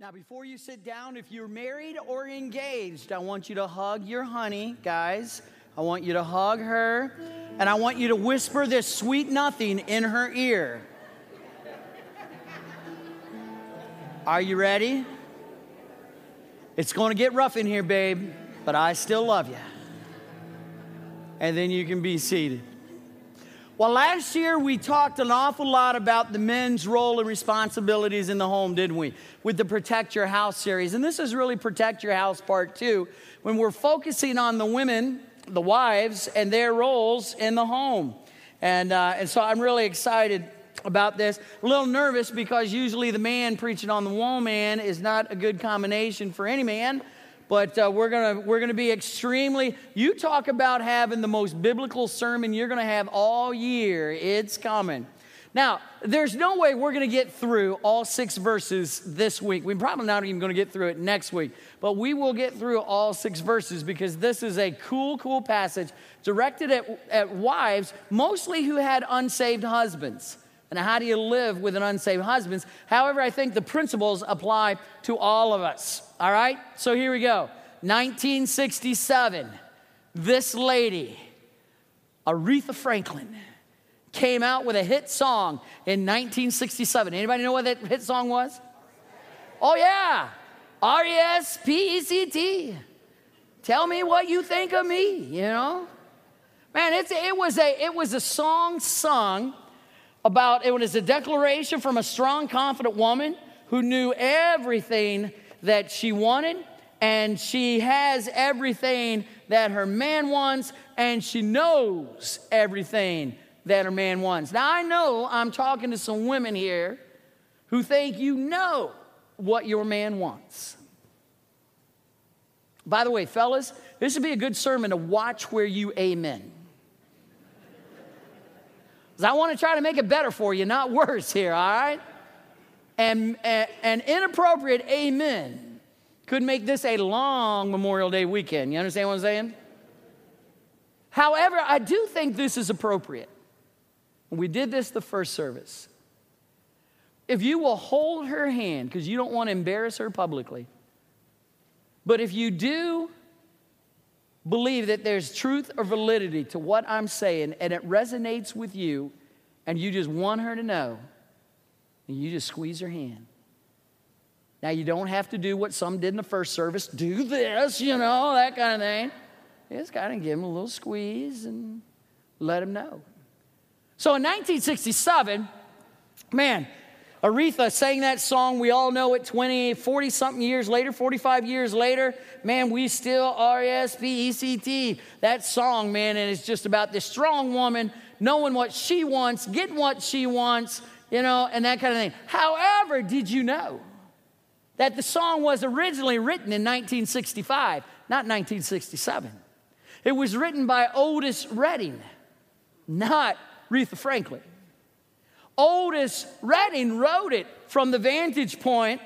Now, before you sit down, if you're married or engaged, I want you to hug your honey, guys. I want you to hug her, and I want you to whisper this sweet nothing in her ear. Are you ready? It's going to get rough in here, babe, but I still love you. And then you can be seated. Well, last year we talked an awful lot about the men's role and responsibilities in the home, didn't we? With the Protect Your House series. And this is really Protect Your House part two, when we're focusing on the women, the wives, and their roles in the home. And, uh, and so I'm really excited about this. A little nervous because usually the man preaching on the woman is not a good combination for any man but uh, we're gonna we're gonna be extremely you talk about having the most biblical sermon you're gonna have all year. It's coming. Now there's no way we're gonna get through all six verses this week. We're probably not even gonna get through it next week but we will get through all six verses because this is a cool cool passage directed at, at wives mostly who had unsaved husbands and how do you live with an unsaved husband? However, I think the principles apply to all of us. All right? So here we go. 1967, this lady, Aretha Franklin, came out with a hit song in 1967. Anybody know what that hit song was? Oh, yeah. R E S P E C T. Tell me what you think of me, you know? Man, it's, it, was a, it was a song sung about it was a declaration from a strong, confident woman who knew everything that she wanted, and she has everything that her man wants, and she knows everything that her man wants. Now, I know I'm talking to some women here who think you know what your man wants. By the way, fellas, this would be a good sermon to watch where you amen. Because I want to try to make it better for you, not worse here, all right? And an inappropriate amen could make this a long Memorial Day weekend. You understand what I'm saying? However, I do think this is appropriate. We did this the first service. If you will hold her hand, because you don't want to embarrass her publicly, but if you do believe that there's truth or validity to what I'm saying and it resonates with you and you just want her to know, and you just squeeze her hand. Now, you don't have to do what some did in the first service do this, you know, that kind of thing. You just kind of give him a little squeeze and let him know. So in 1967, man, Aretha sang that song. We all know it 20, 40 something years later, 45 years later. Man, we still R S P E C T. That song, man, and it's just about this strong woman knowing what she wants, getting what she wants, you know, and that kind of thing. However, did you know that the song was originally written in 1965, not 1967? It was written by Otis Redding, not Aretha Franklin. Otis Redding wrote it from the vantage point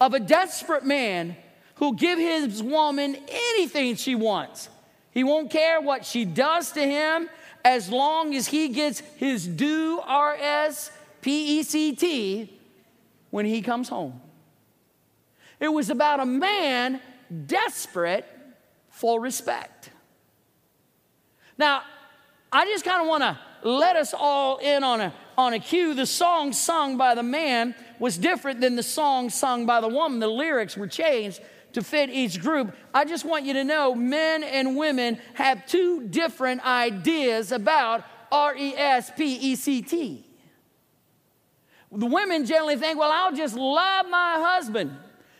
of a desperate man who'll give his woman anything she wants. He won't care what she does to him as long as he gets his due R S P E C T when he comes home. It was about a man desperate for respect. Now, I just kind of want to let us all in on a, on a cue. The song sung by the man was different than the song sung by the woman. The lyrics were changed to fit each group. I just want you to know men and women have two different ideas about R E S P E C T. The women generally think, well, I'll just love my husband.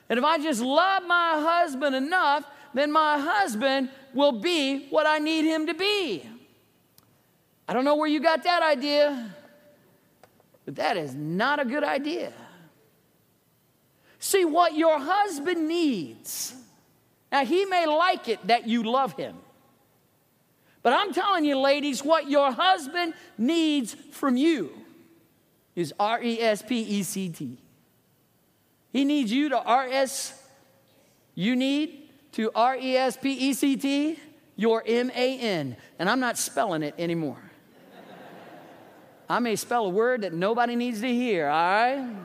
And if I just love my husband enough, then my husband will be what I need him to be. I don't know where you got that idea, but that is not a good idea. See what your husband needs. Now, he may like it that you love him. But I'm telling you, ladies, what your husband needs from you is R E S P E C T. He needs you to R S, you need to R E S P E C T your M A N. And I'm not spelling it anymore. I may spell a word that nobody needs to hear, all right?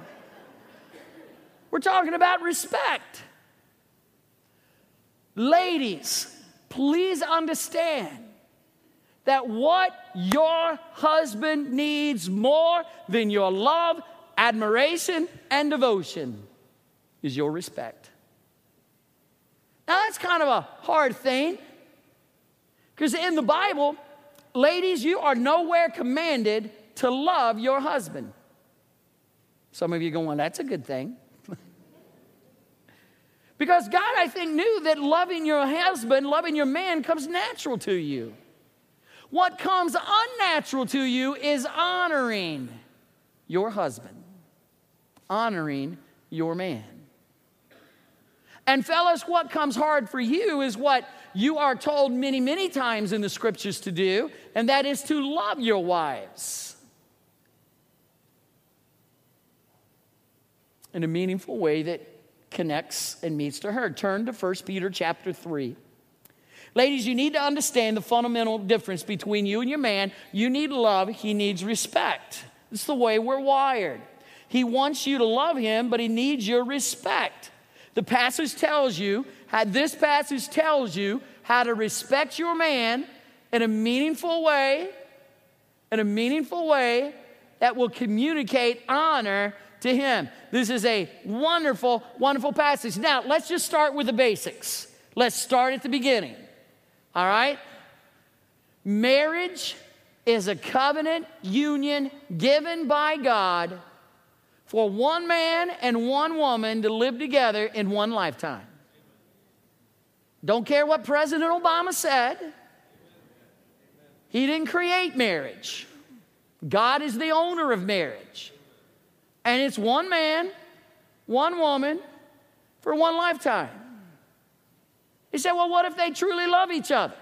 We're talking about respect. Ladies, please understand that what your husband needs more than your love, admiration, and devotion is your respect. Now, that's kind of a hard thing because in the Bible, ladies, you are nowhere commanded to love your husband. Some of you going, that's a good thing. because God, I think, knew that loving your husband, loving your man comes natural to you. What comes unnatural to you is honoring your husband, honoring your man. And, fellas, what comes hard for you is what you are told many, many times in the scriptures to do, and that is to love your wives in a meaningful way that connects and meets to her. Turn to 1 Peter chapter 3. Ladies, you need to understand the fundamental difference between you and your man. You need love, he needs respect. It's the way we're wired. He wants you to love him, but he needs your respect. The passage tells you, how, this passage tells you how to respect your man in a meaningful way, in a meaningful way that will communicate honor to him. This is a wonderful, wonderful passage. Now, let's just start with the basics. Let's start at the beginning. All right? Marriage is a covenant union given by God for one man and one woman to live together in one lifetime. Don't care what President Obama said. He didn't create marriage. God is the owner of marriage. And it's one man, one woman for one lifetime. He said, Well, what if they truly love each other?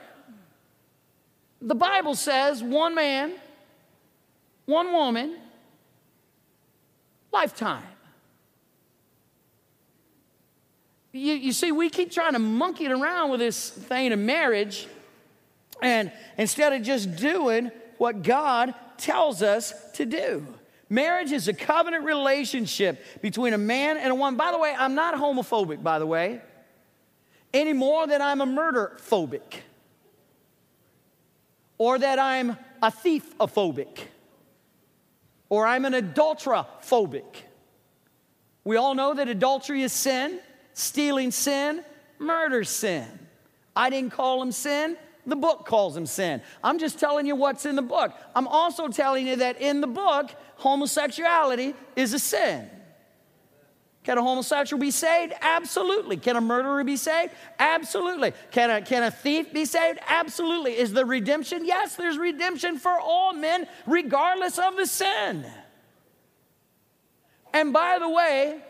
The Bible says one man, one woman, lifetime. You, you see, we keep trying to monkey it around with this thing of marriage, and instead of just doing what God tells us to do. Marriage is a covenant relationship between a man and a woman. By the way, I'm not homophobic, by the way any more than I'm a murder phobic or that I'm a thief phobic or I'm an adulterer phobic. We all know that adultery is sin, stealing sin, murder sin. I didn't call them sin, the book calls them sin. I'm just telling you what's in the book. I'm also telling you that in the book, homosexuality is a sin. Can a homosexual be saved? Absolutely. Can a murderer be saved? Absolutely. Can a, can a thief be saved? Absolutely. Is there redemption? Yes, there's redemption for all men, regardless of the sin. And by the way,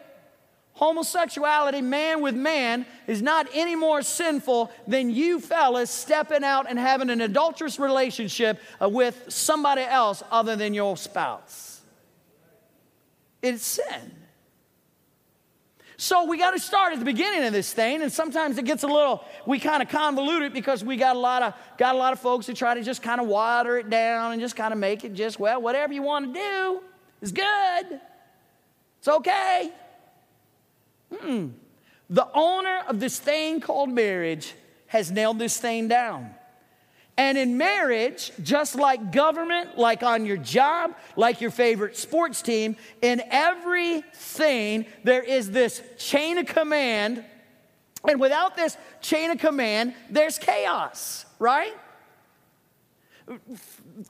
homosexuality, man with man, is not any more sinful than you fellas stepping out and having an adulterous relationship uh, with somebody else other than your spouse. It's sin. So we got to start at the beginning of this thing, and sometimes it gets a little, we kind of convolute it because we got a lot of got a lot of folks that try to just kind of water it down and just kind of make it just, well, whatever you want to do is good. It's okay. Mm-mm. The owner of this thing called marriage has nailed this thing down. And in marriage, just like government, like on your job, like your favorite sports team, in everything, there is this chain of command. And without this chain of command, there's chaos, right?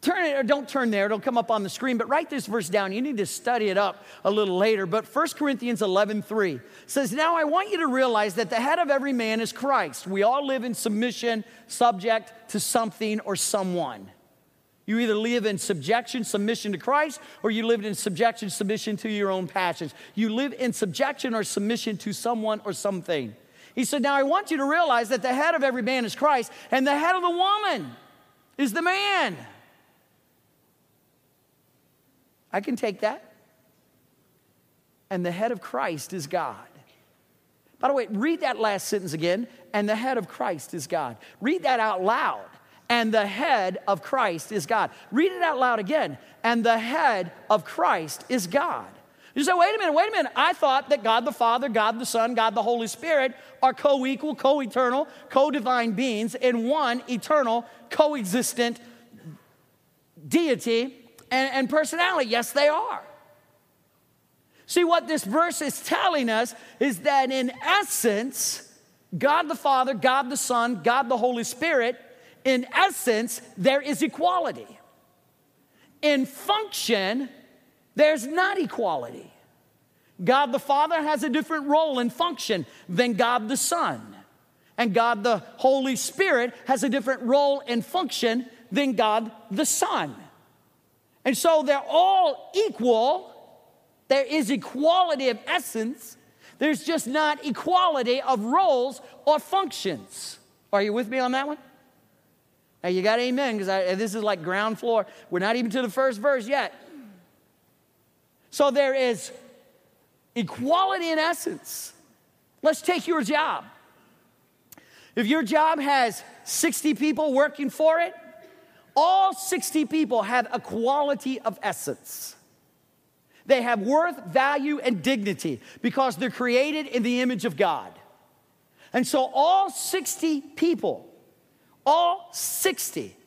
Turn it or don't turn there it'll come up on the screen but write this verse down you need to study it up a little later. But 1 corinthians 11 3 says now i want you to realize that the head of every man is christ. We all live in submission subject to something or someone. You either live in subjection submission to christ or you live in subjection submission to your own passions. You live in subjection or submission to someone or something. He said now i want you to realize that the head of every man is christ and the head of the woman is the man. I can take that. And the head of Christ is God. By the way, read that last sentence again. And the head of Christ is God. Read that out loud. And the head of Christ is God. Read it out loud again. And the head of Christ is God. You say, wait a minute, wait a minute. I thought that God the Father, God the Son, God the Holy Spirit are co equal, co eternal, co divine beings in one eternal, coexistent deity and, and personality. Yes, they are. See, what this verse is telling us is that in essence, God the Father, God the Son, God the Holy Spirit, in essence, there is equality. In function, there's not equality. God the Father has a different role and function than God the Son. And God the Holy Spirit has a different role and function than God the Son. And so they're all equal. There is equality of essence. There's just not equality of roles or functions. Are you with me on that one? Now you got amen because this is like ground floor. We're not even to the first verse yet. So there is equality in essence. Let's take your job. If your job has 60 people working for it, all 60 people have a quality of essence. They have worth, value, and dignity because they're created in the image of God. And so all 60 people, all 60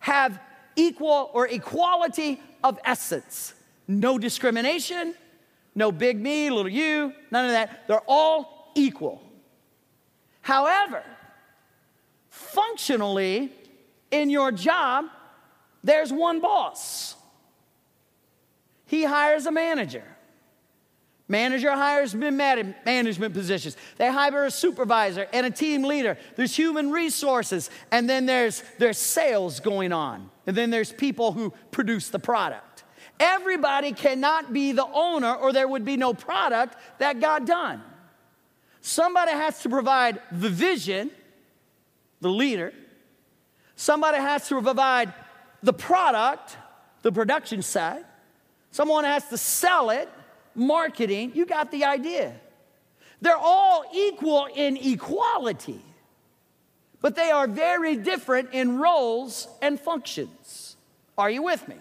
have equal or equality of essence. No discrimination, no big me, little you, none of that. They're all equal. However, functionally, in your job, there's one boss. He hires a manager. Manager hires management positions. They hire a supervisor and a team leader. There's human resources, and then there's, there's sales going on. And then there's people who produce the product. Everybody cannot be the owner, or there would be no product that got done. Somebody has to provide the vision, the leader. Somebody has to provide the product, the production side. Someone has to sell it, marketing. You got the idea. They're all equal in equality, but they are very different in roles and functions. Are you with me?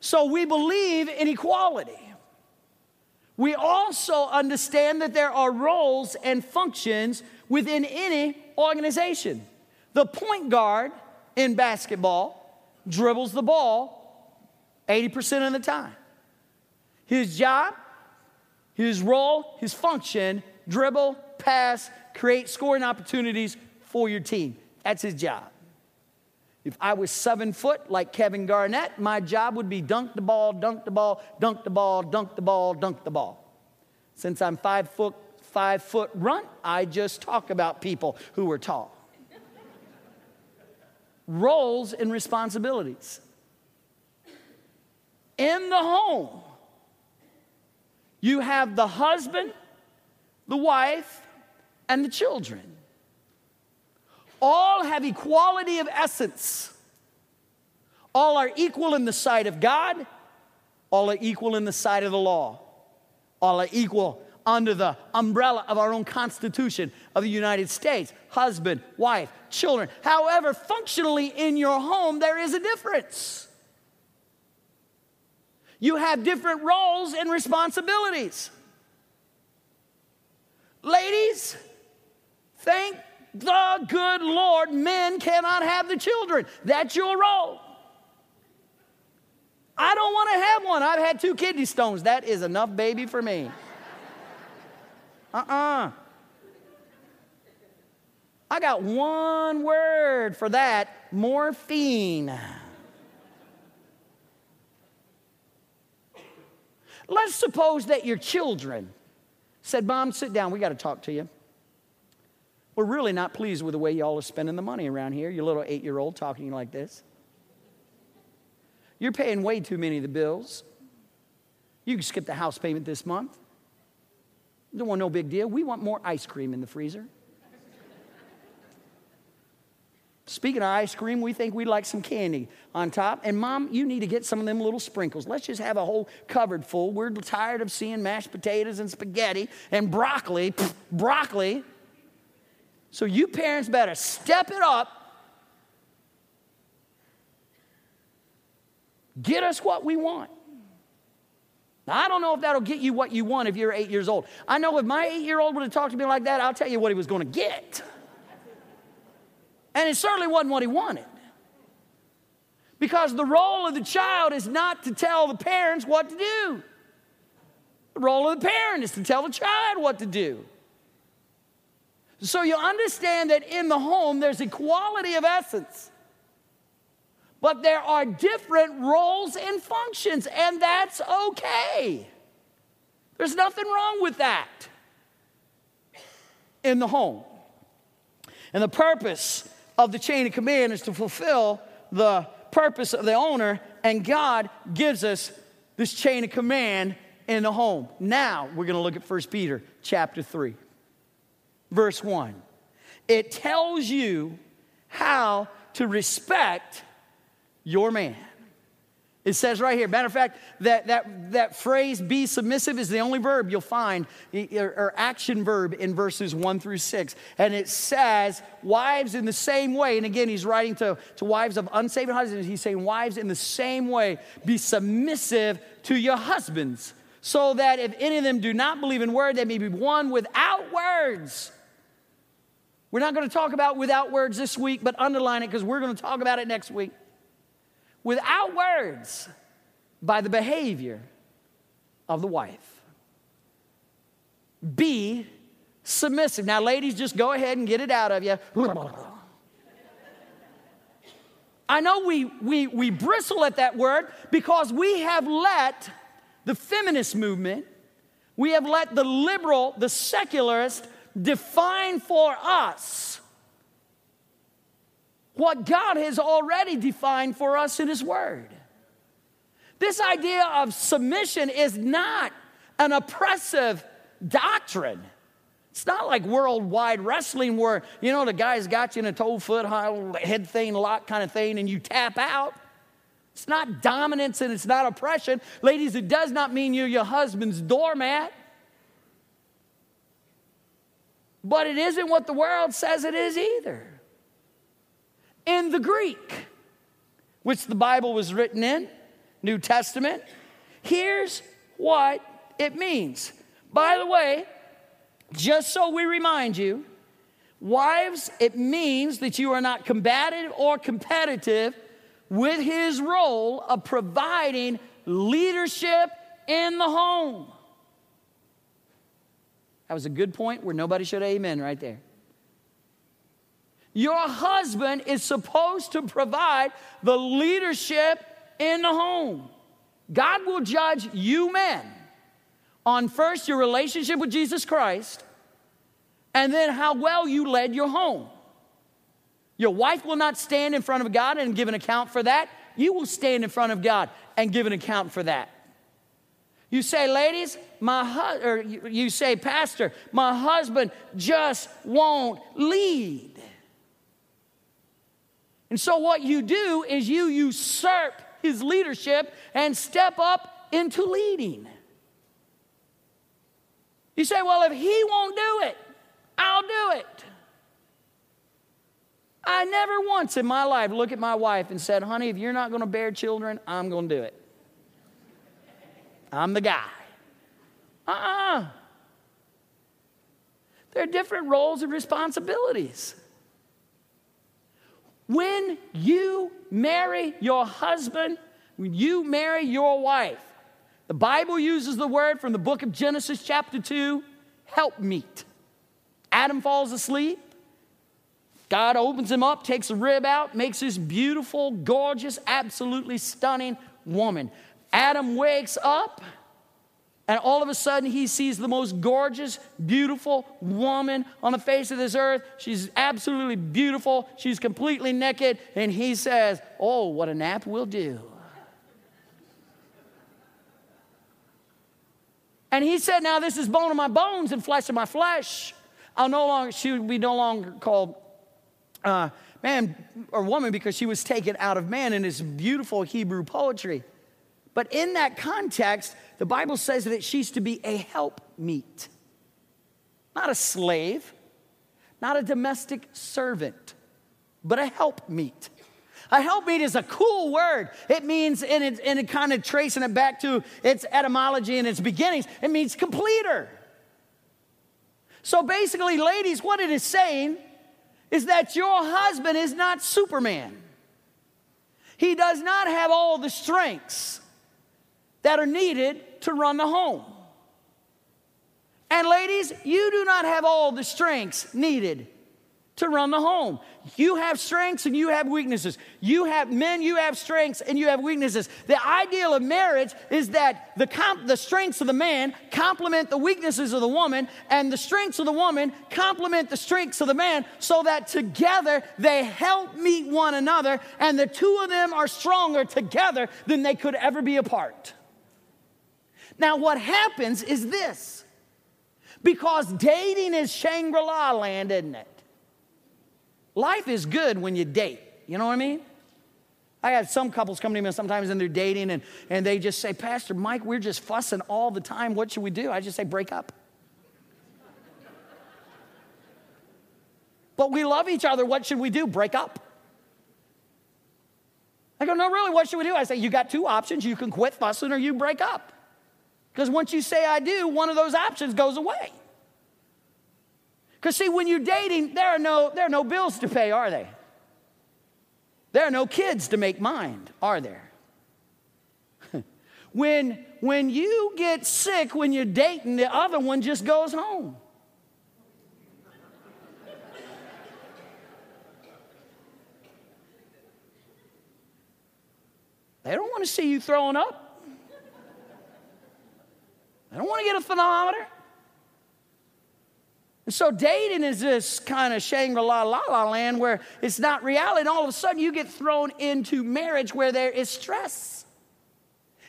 So we believe in equality. We also understand that there are roles and functions within any organization. The point guard in basketball dribbles the ball 80% of the time. His job, his role, his function dribble, pass, create scoring opportunities for your team. That's his job. If I was seven foot like Kevin Garnett, my job would be dunk the ball, dunk the ball, dunk the ball, dunk the ball, dunk the ball. Since I'm five foot, five foot runt, I just talk about people who are tall. Roles and responsibilities in the home, you have the husband, the wife, and the children. All have equality of essence. All are equal in the sight of God. All are equal in the sight of the law. All are equal under the umbrella of our own Constitution of the United States husband, wife, children. However, functionally in your home, there is a difference. You have different roles and responsibilities. Ladies, thank the good Lord, men cannot have the children. That's your role. I don't want to have one. I've had two kidney stones. That is enough baby for me. Uh uh-uh. uh I got one word for that morphine. Let's suppose that your children said, Mom, sit down, we got to talk to you. We're really not pleased with the way y'all are spending the money around here, your little eight year old talking like this. You're paying way too many of the bills. You can skip the house payment this month. Don't want no big deal. We want more ice cream in the freezer. Speaking of ice cream, we think we'd like some candy on top. And mom, you need to get some of them little sprinkles. Let's just have a whole cupboard full. We're tired of seeing mashed potatoes and spaghetti and broccoli. Pfft, broccoli. So you parents better step it up. Get us what we want. Now, I don't know if that'll get you what you want if you're eight years old. I know if my eight year old would have talked to me like that, I'll tell you what he was going to get. And it certainly wasn't what he wanted. Because the role of the child is not to tell the parents what to do. The role of the parent is to tell the child what to do. So you understand that in the home there's equality of essence. But there are different roles and functions, and that's okay. There's nothing wrong with that in the home. And the purpose of the chain of command is to fulfill the purpose of the owner, and God gives us this chain of command in the home. Now we're going to look at 1 Peter chapter 3, verse 1. It tells you how to respect your man. It says right here, matter of fact, that, that, that phrase be submissive is the only verb you'll find, or, action verb in verses one through six. And it says, wives in the same way, and again, he's writing to, to wives of unsaved husbands, he's saying, wives in the same way, be submissive to your husbands, so that if any of them do not believe in word, they may be won without words. We're not going to talk about without words this week, but underline it because we're going to talk about it next week without words by the behavior of the wife. Be submissive. Now, ladies, just go ahead and get it out of you. I know we, we, we bristle at that word because we have let the feminist movement, we have let the liberal, the secularist define for us what God has already defined for us in His Word. This idea of submission is not an oppressive doctrine. It's not like worldwide wrestling where, you know, the guy's got you in a toe foot, head thing, lock kind of thing, and you tap out. It's not dominance and it's not oppression. Ladies, it does not mean you're your husband's doormat. But it isn't what the world says it is either in the Greek, which the Bible was written in, New Testament. Here's what it means. By the way, just so we remind you, wives, it means that you are not combative or competitive with his role of providing leadership in the home. That was a good point where nobody should amen right there. Your husband is supposed to provide the leadership in the home. God will judge you men on first your relationship with Jesus Christ and then how well you led your home. Your wife will not stand in front of God and give an account for that. You will stand in front of God and give an account for that. You say, ladies, my hu- or you say, pastor, my husband just won't lead. And so, what you do is you usurp his leadership and step up into leading. You say, Well, if he won't do it, I'll do it. I never once in my life looked at my wife and said, Honey, if you're not going to bear children, I'm going to do it. I'm the guy. Uh uh-uh. uh There are different roles and responsibilities. When you marry your husband, when you marry your wife, the Bible uses the word from the book of Genesis, chapter 2, help meet. Adam falls asleep. God opens him up, takes a rib out, makes this beautiful, gorgeous, absolutely stunning woman. Adam wakes up and all of a sudden, he sees the most gorgeous, beautiful woman on the face of this earth. She's absolutely beautiful. She's completely naked. And he says, Oh, what a nap will do. And he said, Now this is bone of my bones and flesh of my flesh. I'll no longer, she would be no longer called uh, man or woman because she was taken out of man in this beautiful Hebrew poetry. But in that context, the Bible says that she's to be a helpmeet, not a slave, not a domestic servant, but a helpmeet. A helpmeet is a cool word. It means, and it, and it kind of tracing it back to its etymology and its beginnings, it means completer. So basically, ladies, what it is saying is that your husband is not Superman. He does not have all the strengths that are needed to run the home. And ladies, you do not have all the strengths needed to run the home. You have strengths and you have weaknesses. You have men, you have strengths and you have weaknesses. The ideal of marriage is that the, comp- the strengths of the man complement the weaknesses of the woman, and the strengths of the woman complement the strengths of the man, so that together they help meet one another, and the two of them are stronger together than they could ever be apart. Now, what happens is this because dating is Shangri La land, isn't it? Life is good when you date. You know what I mean? I have some couples come to me sometimes and they're dating and, and they just say, Pastor Mike, we're just fussing all the time. What should we do? I just say, break up. but we love each other. What should we do? Break up. I go, no, really, what should we do? I say, you got two options. You can quit fussing or you break up. Because once you say I do, one of those options goes away. Because, see, when you're dating, there are, no, there are no bills to pay, are they? There are no kids to make mind, are there? when, when you get sick when you're dating, the other one just goes home. They don't want to see you throwing up. They don't want to get a thermometer. And so dating is this kind of Shangri-La la la land where it's not reality. And all of a sudden you get thrown into marriage where there is stress.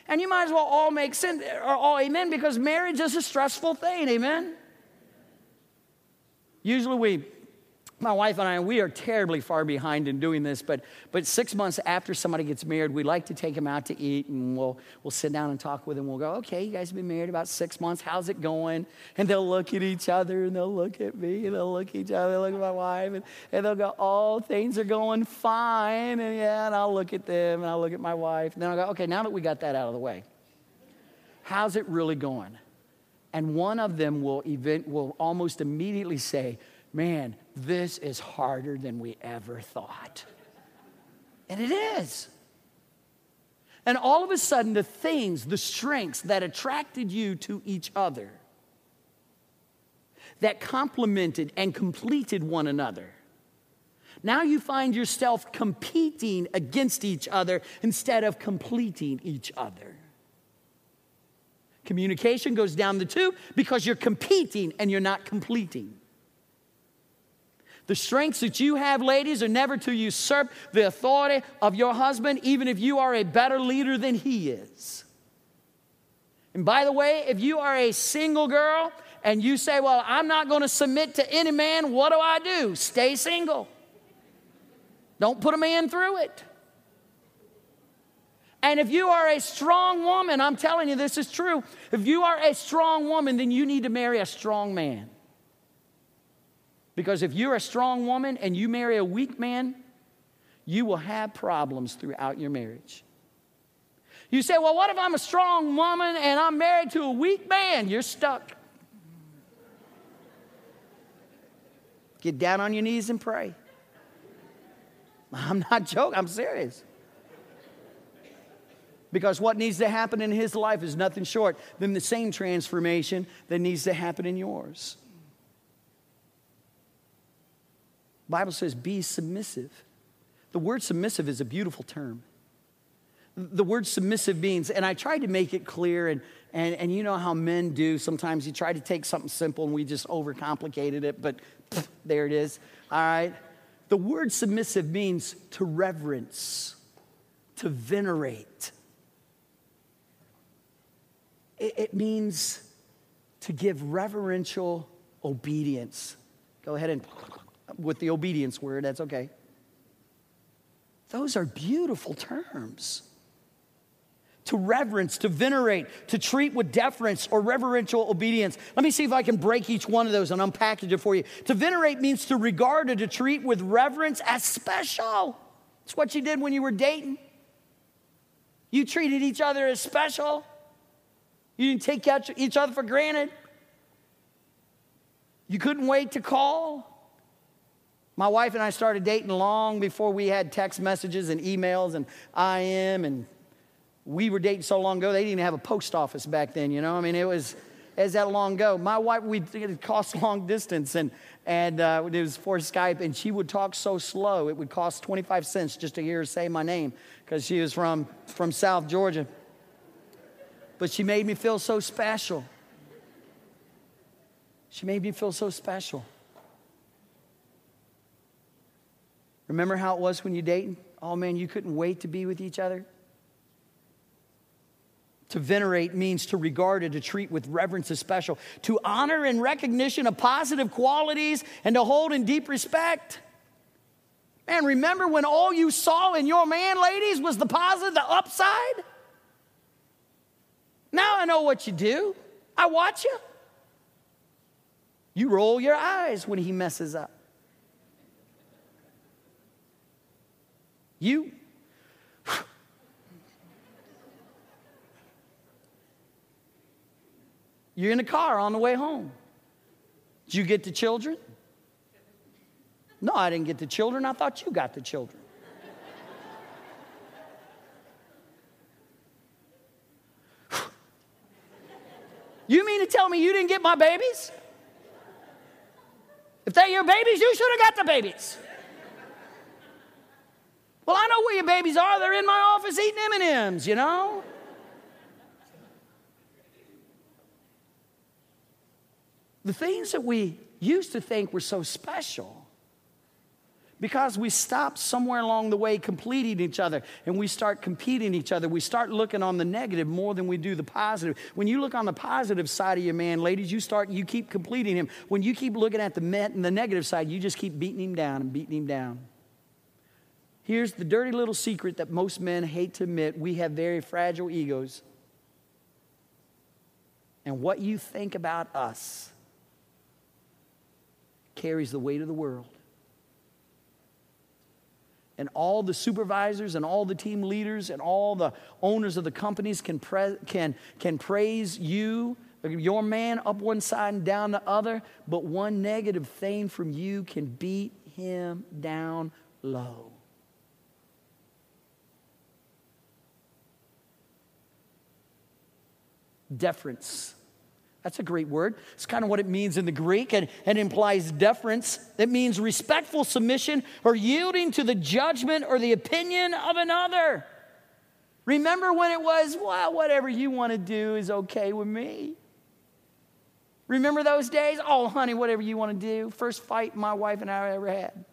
And you might as well all make sense or all amen because marriage is a stressful thing, amen? Usually we my wife and I, we are terribly far behind in doing this, but, but six months after somebody gets married, we like to take them out to eat and we'll, we'll sit down and talk with them. We'll go, okay, you guys have been married about six months. How's it going? And they'll look at each other and they'll look at me and they'll look at each other, look at my wife, and, and they'll go, oh, things are going fine. And yeah, and I'll look at them and I'll look at my wife. And then I'll go, okay, now that we got that out of the way, how's it really going? And one of them will, event, will almost immediately say, man, this is harder than we ever thought. And it is. And all of a sudden, the things, the strengths that attracted you to each other, that complemented and completed one another, now you find yourself competing against each other instead of completing each other. Communication goes down the tube because you're competing and you're not completing. The strengths that you have, ladies, are never to usurp the authority of your husband, even if you are a better leader than he is. And by the way, if you are a single girl and you say, Well, I'm not going to submit to any man, what do I do? Stay single. Don't put a man through it. And if you are a strong woman, I'm telling you this is true. If you are a strong woman, then you need to marry a strong man. Because if you're a strong woman and you marry a weak man, you will have problems throughout your marriage. You say, well, what if I'm a strong woman and I'm married to a weak man? You're stuck. Get down on your knees and pray. I'm not joking, I'm serious. Because what needs to happen in his life is nothing short than the same transformation that needs to happen in yours. Bible says, be submissive. The word submissive is a beautiful term. The word submissive means, and I tried to make it clear, and, and, and you know how men do. Sometimes you try to take something simple and we just overcomplicated it, but pff, there it is. All right? The word submissive means to reverence, to venerate. It, it means to give reverential obedience. Go ahead and with the obedience word, that's okay. Those are beautiful terms. To reverence, to venerate, to treat with deference or reverential obedience. Let me see if I can break each one of those and unpackage it for you. To venerate means to regard or to treat with reverence as special. It's what you did when you were dating. You treated each other as special. You didn't take each other for granted. You couldn't wait to call. My wife and I started dating long before we had text messages and emails and IM, and we were dating so long ago, they didn't even have a post office back then, you know? I mean, it was as that long ago. My wife, we it cost long distance, and and uh, it was for Skype, and she would talk so slow it would cost 25 cents just to hear her say my name because she was from from South Georgia. But she made me feel so special. She made me feel so special. Remember how it was when you dated? Oh man, you couldn't wait to be with each other. To venerate means to regard and to treat with reverence as special, to honor and recognition of positive qualities and to hold in deep respect. Man, remember when all you saw in your man, ladies, was the positive, the upside? Now I know what you do. I watch you. You roll your eyes when he messes up. You You're in the car on the way home. Did you get the children? No, I didn't get the children. I thought you got the children. you mean to tell me you didn't get my babies? If they're your babies, you should have got the babies. Well, I know where your babies are. They're in my office eating M&Ms, you know? The things that we used to think were so special because we stop somewhere along the way completing each other and we start competing each other we start looking on the negative more than we do the positive when you look on the positive side of your man ladies you start you keep completing him when you keep looking at the met and the negative side you just keep beating him down and beating him down here's the dirty little secret that most men hate to admit we have very fragile egos and what you think about us carries the weight of the world. And all the supervisors and all the team leaders and all the owners of the companies can, pre- can, can praise you, your man, up one side and down the other, but one negative thing from you can beat him down low. Deference that's a great word. It's kind of what it means in the Greek and, and implies deference. It means respectful submission or yielding to the judgment or the opinion of another. Remember when it was, well, whatever you want to do is okay with me. Remember those days? Oh, honey, whatever you want to do. First fight my wife and I ever had.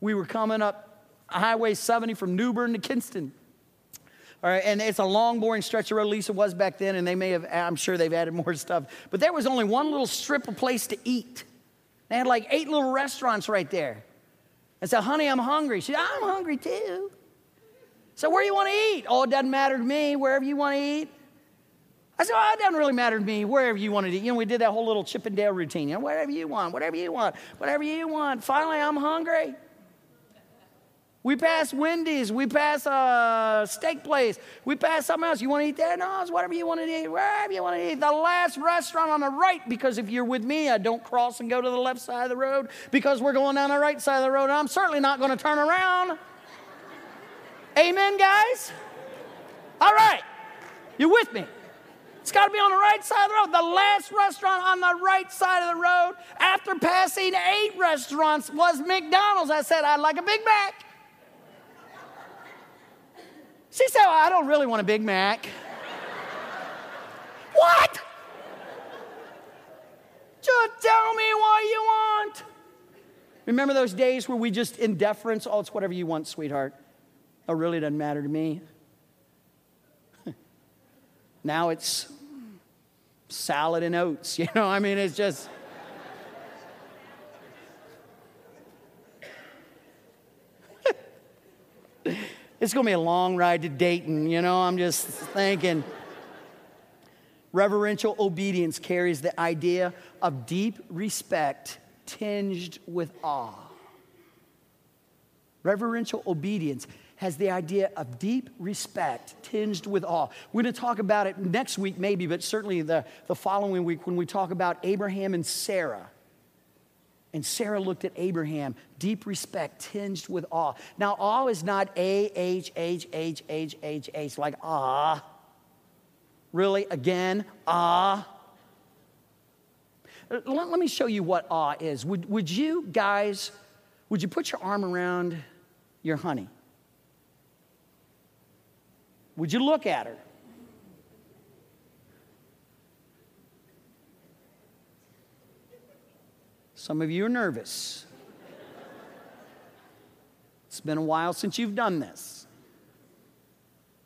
We were coming up Highway 70 from New Bern to Kinston. All right, and it's a long, boring stretch of road. It was back then, and they may have, I'm sure they've added more stuff. But there was only one little strip of place to eat. They had like eight little restaurants right there. I said, honey, I'm hungry. She said, I'm hungry too. So where you want to eat? Oh, it doesn't matter to me, wherever you want to eat. I said, oh, it doesn't really matter to me, wherever you want to eat. You know, we did that whole little Chippendale routine. You know, whatever you want, whatever you want, whatever you want. Finally, I'm hungry. We pass Wendy's. We pass a uh, steak place. We pass something else. You want to eat there? No, it's whatever you want to eat, wherever you want to eat. The last restaurant on the right, because if you're with me, I don't cross and go to the left side of the road because we're going down the right side of the road. And I'm certainly not going to turn around. Amen, guys? All right. You with me? It's got to be on the right side of the road. The last restaurant on the right side of the road after passing eight restaurants was McDonald's. I said, I'd like a Big Mac. She said, well, I don't really want a Big Mac. what? Just tell me what you want. Remember those days where we just in deference, oh, it's whatever you want, sweetheart. Oh, it really doesn't matter to me. now it's salad and oats, you know, I mean, it's just. It's going to be a long ride to Dayton, you know, I'm just thinking. Reverential obedience carries the idea of deep respect tinged with awe. Reverential obedience has the idea of deep respect tinged with awe. We're going to talk about it next week, maybe, but certainly the, the following week when we talk about Abraham and Sarah. And Sarah looked at Abraham, deep respect tinged with awe. Now, awe is not A H H H H H H, like ah. Really? Again? Ah. Let, let me show you what awe is. Would, would you guys, would you put your arm around your honey? Would you look at her? Some of you are nervous. It's been a while since you've done this.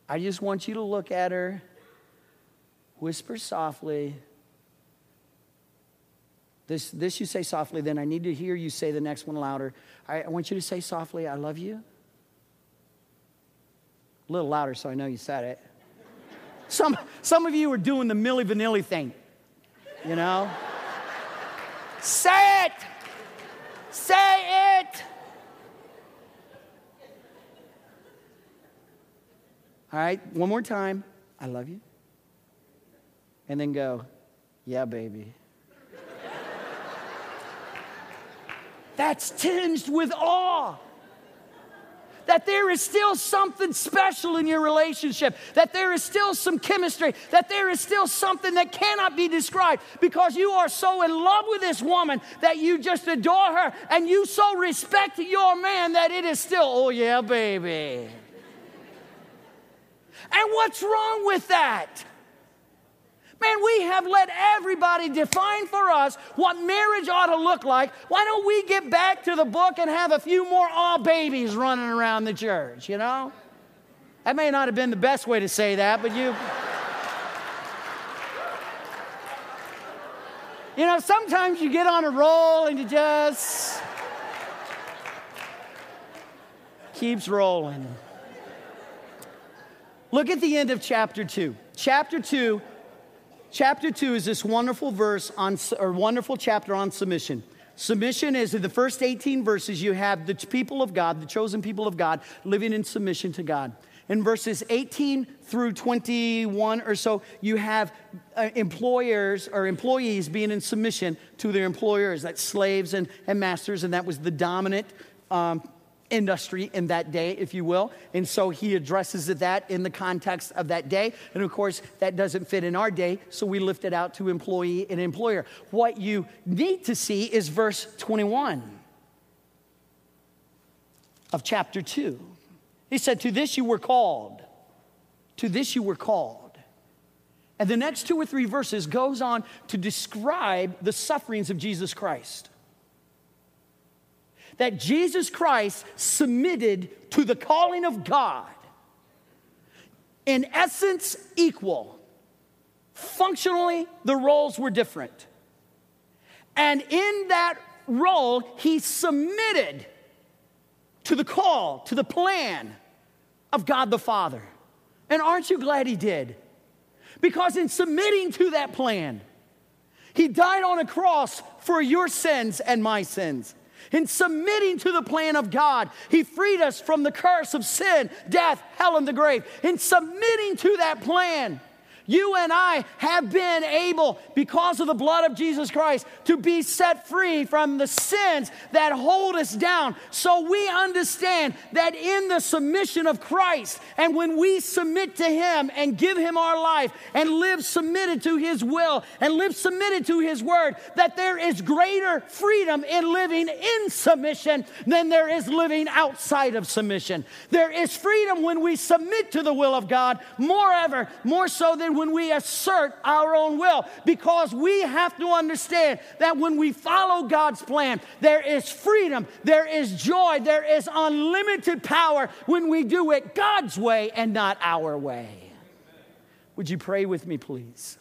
I just want you to look at her, whisper softly. This, this you say softly, then I need to hear you say the next one louder. I, I want you to say softly, I love you. A little louder so I know you said it. Some, some of you are doing the Milli Vanilli thing, you know? Say it! Say it! All right, one more time. I love you. And then go, yeah, baby. That's tinged with awe that there is still something special in your relationship, that there is still some chemistry, that there is still something that cannot be described because you are so in love with this woman that you just adore her and you so respect your man that it is still, oh yeah, baby. And what's wrong with that? Man, we have let everybody define for us what marriage ought to look like. Why don't we get back to the book and have a few more all babies running around the church, you know? That may not have been the best way to say that, but you. You know, sometimes you get on a roll and you just keeps rolling. Look at the end of chapter 2. Chapter 2 Chapter 2 is this wonderful verse on, or wonderful chapter on submission. Submission is in the first 18 verses, you have the people of God, the chosen people of God, living in submission to God. In verses 18 through 21 or so, you have uh, employers or employees being in submission to their employers, that's slaves and, and masters, and that was the dominant um, industry in that day, if you will. And so he addresses that in the context of that day. And of course, that doesn't fit in our day, so we lift it out to employee and employer. What you need to see is verse 21 of chapter 2. He said, To this you were called. To this you were called. And the next two or three verses goes on to describe the sufferings of Jesus Christ that Jesus Christ submitted to the calling of God, in essence, equal. Functionally, the roles were different. And in that role, he submitted to the call, to the plan of God the Father. And aren't you glad he did? Because in submitting to that plan, he died on a cross for your sins and my sins. In submitting to the plan of God, He freed us from the curse of sin, death, hell, and the grave. In submitting to that plan, you and I have been able, because of the blood of Jesus Christ, to be set free from the sins that hold us down. So we understand that in the submission of Christ, and when we submit to Him and give Him our life and live submitted to His will and live submitted to His word, that there is greater freedom in living in submission than there is living outside of submission. There is freedom when we submit to the will of God, moreover, more so than when we assert our own will because we have to understand that when we follow God's plan, there is freedom, there is joy, there is unlimited power when we do it God's way and not our way. Would you pray with me, please?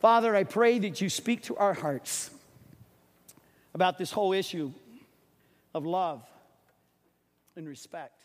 Father, I pray that you speak to our hearts about this whole issue of love and respect.